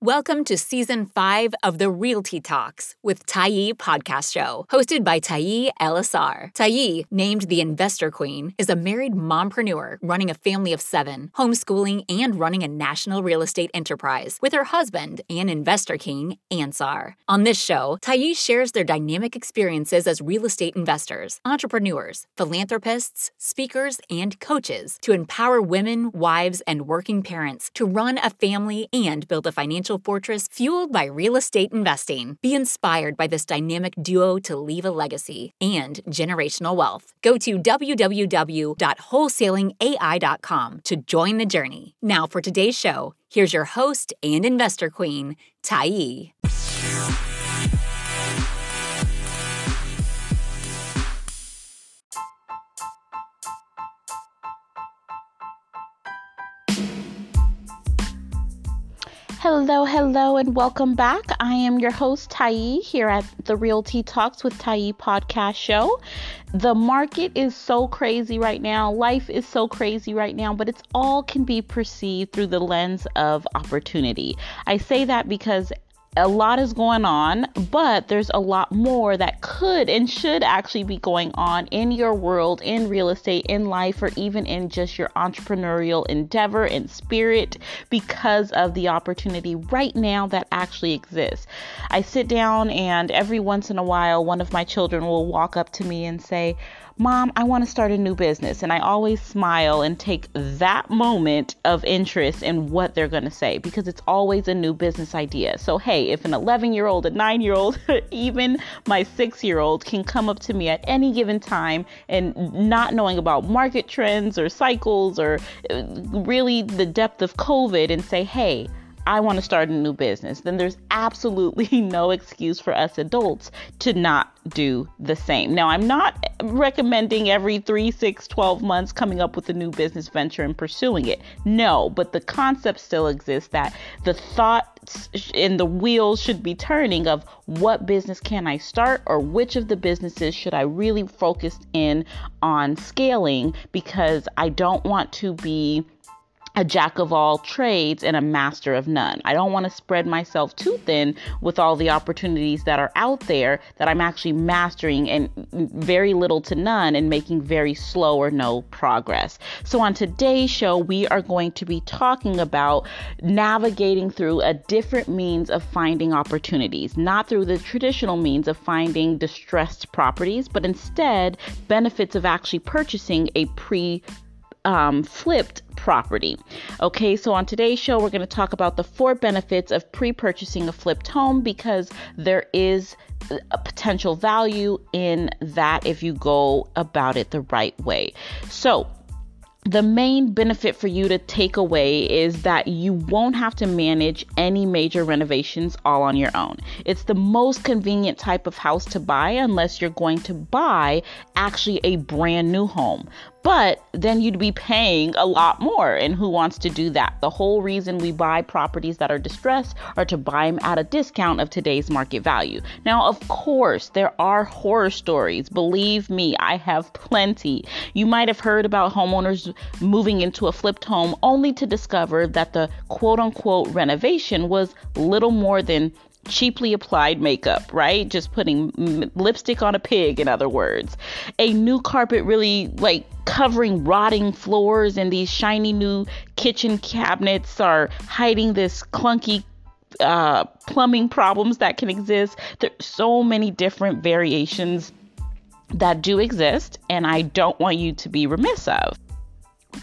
Welcome to season five of the Realty Talks with Tiye podcast show, hosted by Tayi Elisar. Tiye, named the Investor Queen, is a married mompreneur running a family of seven, homeschooling, and running a national real estate enterprise with her husband and investor king, Ansar. On this show, Tiye shares their dynamic experiences as real estate investors, entrepreneurs, philanthropists, speakers, and coaches to empower women, wives, and working parents to run a family and build a financial financial fortress fueled by real estate investing. Be inspired by this dynamic duo to leave a legacy and generational wealth. Go to www.wholesalingai.com to join the journey. Now, for today's show, here's your host and investor queen, Tiye. Hello, hello, and welcome back. I am your host, Tiye, here at the Realty Talks with Tiye podcast show. The market is so crazy right now. Life is so crazy right now, but it's all can be perceived through the lens of opportunity. I say that because a lot is going on, but there's a lot more that could and should actually be going on in your world, in real estate, in life, or even in just your entrepreneurial endeavor and spirit because of the opportunity right now that actually exists. I sit down, and every once in a while, one of my children will walk up to me and say, Mom, I want to start a new business. And I always smile and take that moment of interest in what they're going to say because it's always a new business idea. So, hey, if an 11 year old, a nine year old, even my six year old can come up to me at any given time and not knowing about market trends or cycles or uh, really the depth of COVID and say, hey, I want to start a new business, then there's absolutely no excuse for us adults to not do the same. Now, I'm not recommending every three, six, 12 months coming up with a new business venture and pursuing it. No, but the concept still exists that the thoughts and the wheels should be turning of what business can I start or which of the businesses should I really focus in on scaling because I don't want to be a jack of all trades and a master of none. I don't want to spread myself too thin with all the opportunities that are out there that I'm actually mastering and very little to none and making very slow or no progress. So, on today's show, we are going to be talking about navigating through a different means of finding opportunities, not through the traditional means of finding distressed properties, but instead benefits of actually purchasing a pre um, flipped property. Okay, so on today's show, we're going to talk about the four benefits of pre purchasing a flipped home because there is a potential value in that if you go about it the right way. So, the main benefit for you to take away is that you won't have to manage any major renovations all on your own. It's the most convenient type of house to buy unless you're going to buy actually a brand new home but then you'd be paying a lot more. And who wants to do that? The whole reason we buy properties that are distressed are to buy them at a discount of today's market value. Now, of course, there are horror stories. Believe me, I have plenty. You might have heard about homeowners moving into a flipped home only to discover that the quote unquote renovation was little more than cheaply applied makeup, right? Just putting m- lipstick on a pig, in other words. A new carpet really like covering rotting floors and these shiny new kitchen cabinets are hiding this clunky uh, plumbing problems that can exist. There's so many different variations that do exist, and I don't want you to be remiss of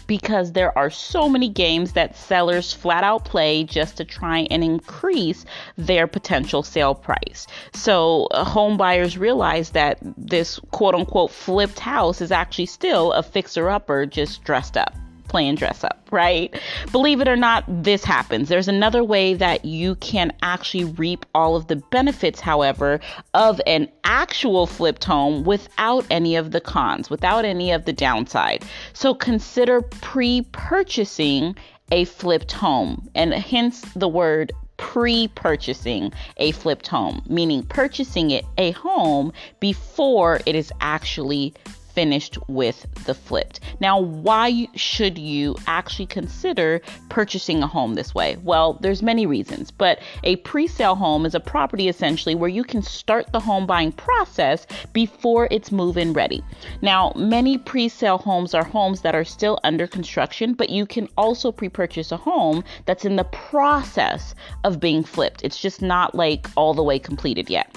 because there are so many games that sellers flat out play just to try and increase their potential sale price. So, uh, home buyers realize that this quote unquote flipped house is actually still a fixer upper just dressed up playing dress up, right? Believe it or not, this happens. There's another way that you can actually reap all of the benefits, however, of an actual flipped home without any of the cons, without any of the downside. So consider pre purchasing a flipped home, and hence the word pre purchasing a flipped home, meaning purchasing it a home before it is actually finished with the flipped. Now, why should you actually consider purchasing a home this way? Well, there's many reasons, but a pre-sale home is a property essentially where you can start the home buying process before it's move-in ready. Now, many pre-sale homes are homes that are still under construction, but you can also pre-purchase a home that's in the process of being flipped. It's just not like all the way completed yet.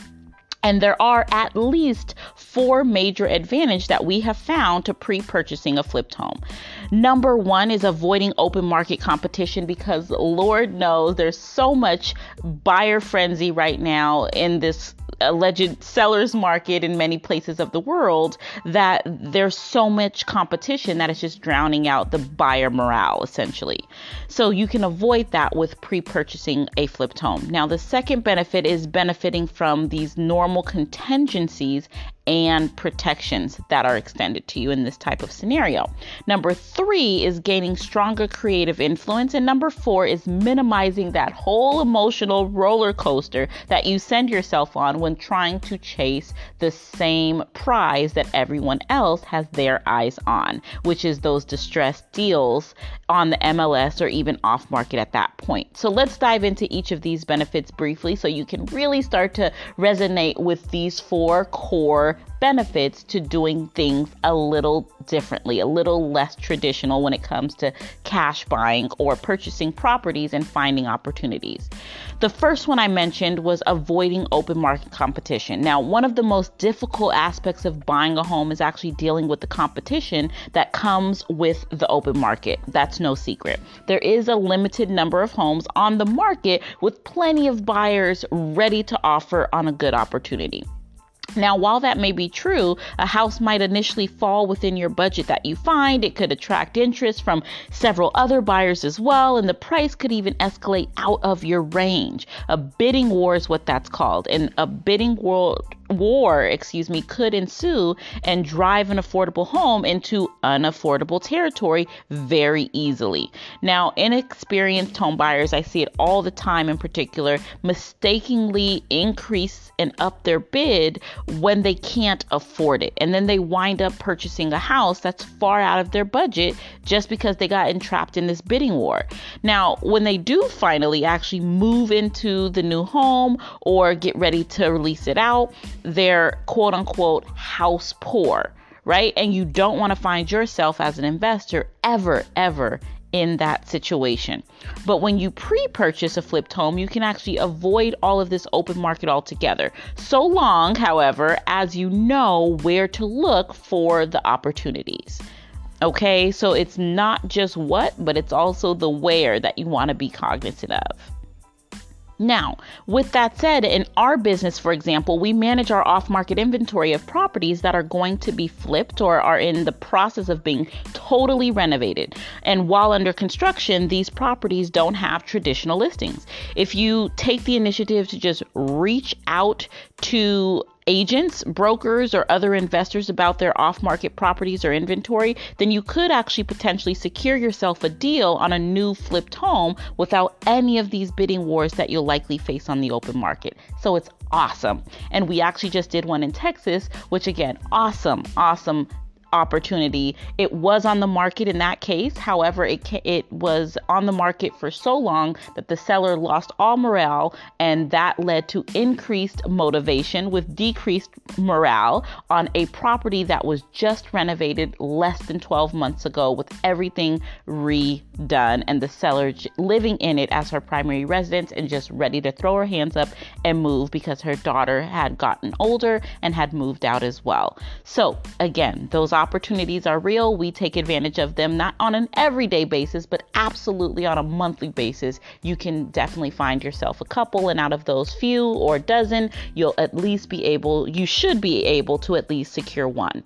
And there are at least four major advantages that we have found to pre purchasing a flipped home. Number one is avoiding open market competition because Lord knows there's so much buyer frenzy right now in this alleged seller's market in many places of the world that there's so much competition that it's just drowning out the buyer morale essentially. So you can avoid that with pre-purchasing a flipped home. Now the second benefit is benefiting from these normal contingencies and protections that are extended to you in this type of scenario. Number three is gaining stronger creative influence. And number four is minimizing that whole emotional roller coaster that you send yourself on when trying to chase the same prize that everyone else has their eyes on, which is those distressed deals on the MLS or even off market at that point. So let's dive into each of these benefits briefly so you can really start to resonate with these four core benefits to doing things a little differently, a little less traditional when it comes to cash buying or purchasing properties and finding opportunities. The first one I mentioned was avoiding open market competition. Now, one of the most difficult aspects of buying a home is actually dealing with the competition that comes with the open market. That's no secret. There is a limited number of homes on the market with plenty of buyers ready to offer on a good opportunity. Now, while that may be true, a house might initially fall within your budget that you find. It could attract interest from several other buyers as well, and the price could even escalate out of your range. A bidding war is what that's called. And a bidding war war, excuse me, could ensue and drive an affordable home into unaffordable territory very easily. Now, inexperienced home buyers, I see it all the time in particular, mistakenly increase and up their bid when they can't afford it. And then they wind up purchasing a house that's far out of their budget just because they got entrapped in this bidding war. Now, when they do finally actually move into the new home or get ready to release it out, they're quote unquote house poor, right? And you don't want to find yourself as an investor ever, ever in that situation. But when you pre purchase a flipped home, you can actually avoid all of this open market altogether. So long, however, as you know where to look for the opportunities. Okay, so it's not just what, but it's also the where that you want to be cognizant of. Now, with that said, in our business, for example, we manage our off market inventory of properties that are going to be flipped or are in the process of being totally renovated. And while under construction, these properties don't have traditional listings. If you take the initiative to just reach out to agents, brokers, or other investors about their off market properties or inventory, then you could actually potentially secure yourself a deal on a new flipped home without any of these bidding wars that you'll likely face on the open market. So it's awesome. And we actually just did one in Texas, which again, awesome, awesome opportunity. It was on the market in that case. However, it it was on the market for so long that the seller lost all morale and that led to increased motivation with decreased morale on a property that was just renovated less than 12 months ago with everything redone and the seller living in it as her primary residence and just ready to throw her hands up and move because her daughter had gotten older and had moved out as well. So, again, those opportunities are real. We take advantage of them not on an everyday basis, but absolutely on a monthly basis. You can definitely find yourself a couple, and out of those few or dozen, you'll at least be able, you should be able to at least secure one.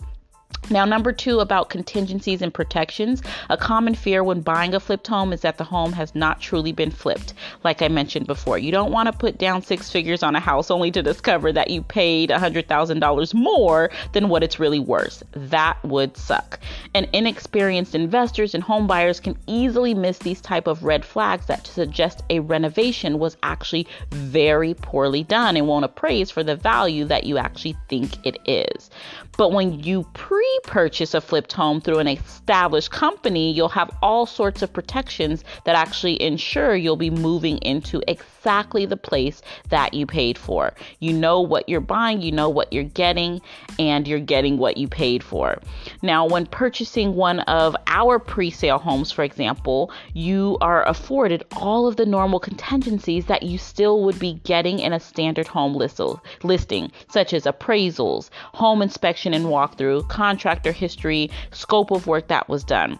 Now, number two, about contingencies and protections. A common fear when buying a flipped home is that the home has not truly been flipped, like I mentioned before. You don't want to put down six figures on a house only to discover that you paid $100,000 more than what it's really worth. That would suck. And inexperienced investors and home buyers can easily miss these type of red flags that suggest a renovation was actually very poorly done and won't appraise for the value that you actually think it is. But when you pre pre purchase a flipped home through an established company, you'll have all sorts of protections that actually ensure you'll be moving into exactly the place that you paid for. You know what you're buying, you know what you're getting, and you're getting what you paid for. Now, when purchasing one of our pre sale homes, for example, you are afforded all of the normal contingencies that you still would be getting in a standard home list- listing, such as appraisals, home inspection and walkthrough, contractor history, scope of work that was done.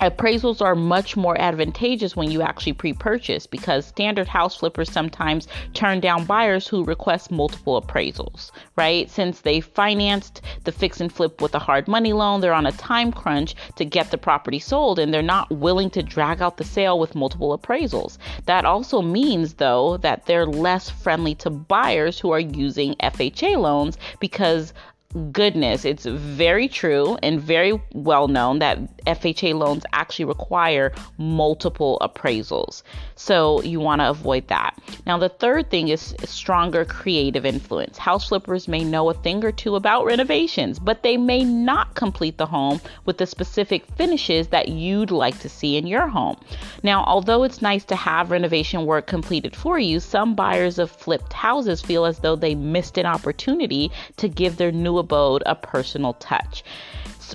Appraisals are much more advantageous when you actually pre purchase because standard house flippers sometimes turn down buyers who request multiple appraisals, right? Since they financed the fix and flip with a hard money loan, they're on a time crunch to get the property sold and they're not willing to drag out the sale with multiple appraisals. That also means, though, that they're less friendly to buyers who are using FHA loans because goodness, it's very true and very well known that FHA loans actually require multiple appraisals. So you want to avoid that. Now, the third thing is stronger creative influence. House flippers may know a thing or two about renovations, but they may not complete the home with the specific finishes that you'd like to see in your home. Now, although it's nice to have renovation work completed for you, some buyers of flipped houses feel as though they missed an opportunity to give their new abode a personal touch.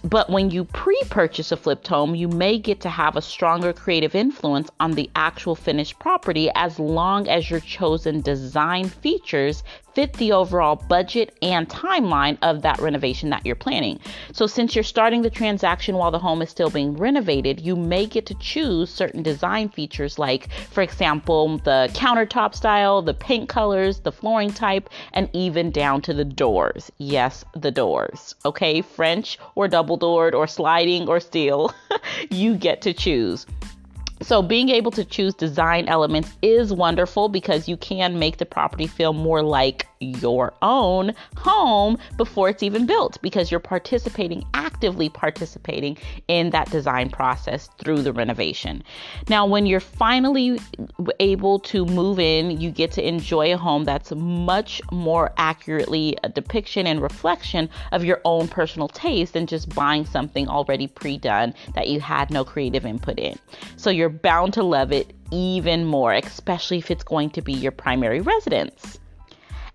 But when you pre purchase a flipped home, you may get to have a stronger creative influence on the actual finished property as long as your chosen design features fit the overall budget and timeline of that renovation that you're planning. So, since you're starting the transaction while the home is still being renovated, you may get to choose certain design features, like, for example, the countertop style, the paint colors, the flooring type, and even down to the doors. Yes, the doors. Okay, French or double doored or sliding or steel, you get to choose. So, being able to choose design elements is wonderful because you can make the property feel more like your own home before it's even built because you're participating, actively participating in that design process through the renovation. Now, when you're finally able to move in, you get to enjoy a home that's much more accurately a depiction and reflection of your own personal taste than just buying something already pre done that you had no creative input in. So, you're bound to love it even more, especially if it's going to be your primary residence.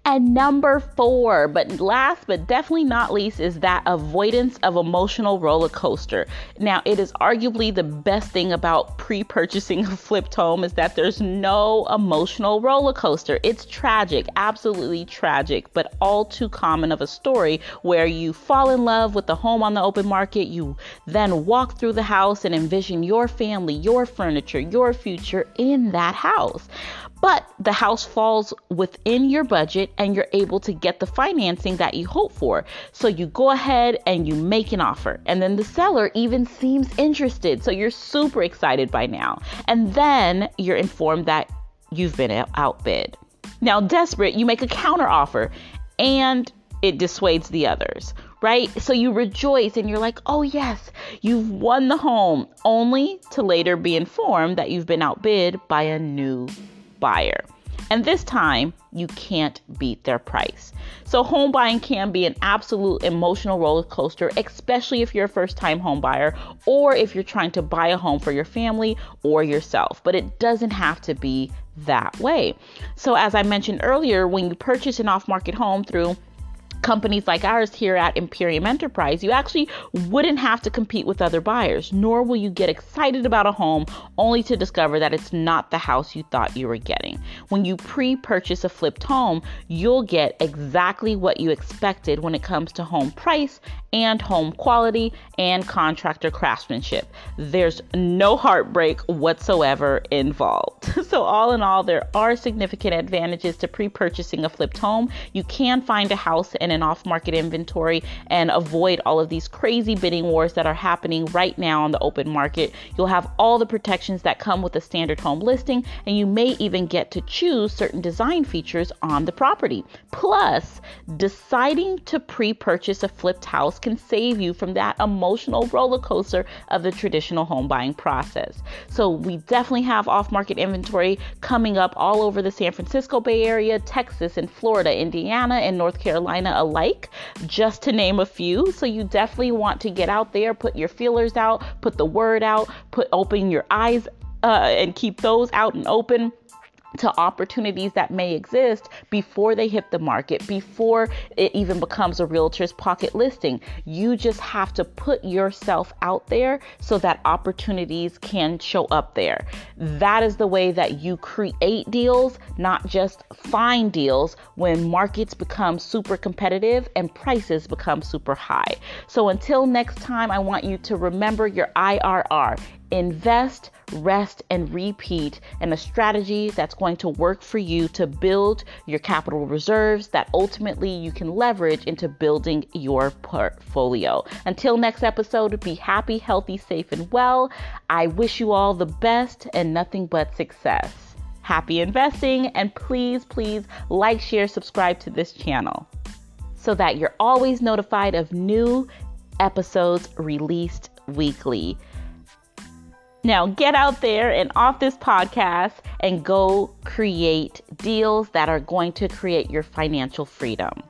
And number four, but last but definitely not least, is that avoidance of emotional roller coaster. Now, it is arguably the best thing about pre purchasing a flipped home is that there's no emotional roller coaster. It's tragic, absolutely tragic, but all too common of a story where you fall in love with the home on the open market. You then walk through the house and envision your family, your furniture, your future in that house but the house falls within your budget and you're able to get the financing that you hope for. So you go ahead and you make an offer, and then the seller even seems interested. So you're super excited by now. And then you're informed that you've been outbid. Now, desperate, you make a counter offer and it dissuades the others, right? So you rejoice and you're like, oh, yes, you've won the home, only to later be informed that you've been outbid by a new buyer. And this time, you can't beat their price. So, home buying can be an absolute emotional roller coaster, especially if you're a first time home buyer or if you're trying to buy a home for your family or yourself. But it doesn't have to be that way. So, as I mentioned earlier, when you purchase an off market home through companies like ours here at Imperium Enterprise, you actually wouldn't have to compete with other buyers, nor will you get excited about a home only to discover that it's not the house you thought you were getting. When you pre purchase a flipped home, you'll get exactly what you expected when it comes to home price and home quality and contractor craftsmanship. There's no heartbreak whatsoever involved. so, all in all, there are significant advantages to pre purchasing a flipped home. You can find a house in an off market inventory and avoid all of these crazy bidding wars that are happening right now on the open market. You'll have all the protections that come with a standard home listing, and you may even get to choose certain design features on the property. Plus, deciding to pre purchase a flipped house can save you from that emotional roller coaster of the traditional home buying process. So, we definitely have off market inventory coming up all over the San Francisco Bay Area, Texas, and Florida, Indiana, and North Carolina, alike, just to name a few. So you definitely want to get out there, put your feelers out, put the word out, put open your eyes uh, and keep those out and open to opportunities that may exist before they hit the market, before it even becomes a realtor's pocket listing. You just have to put yourself out there so that opportunities can show up there. That is the way that you create deals, not just find deals when markets become super competitive and prices become super high. So until next time, I want you to remember your IRR invest, rest, and repeat, and a strategy that's going to work for you to build your capital reserves that ultimately you can leverage into building your portfolio. Until next episode, be happy, healthy, safe, and well. I wish you all the best and nothing but success. Happy investing, and please, please like, share, subscribe to this channel so that you're always notified of new episodes released weekly. Now get out there and off this podcast and go create deals that are going to create your financial freedom.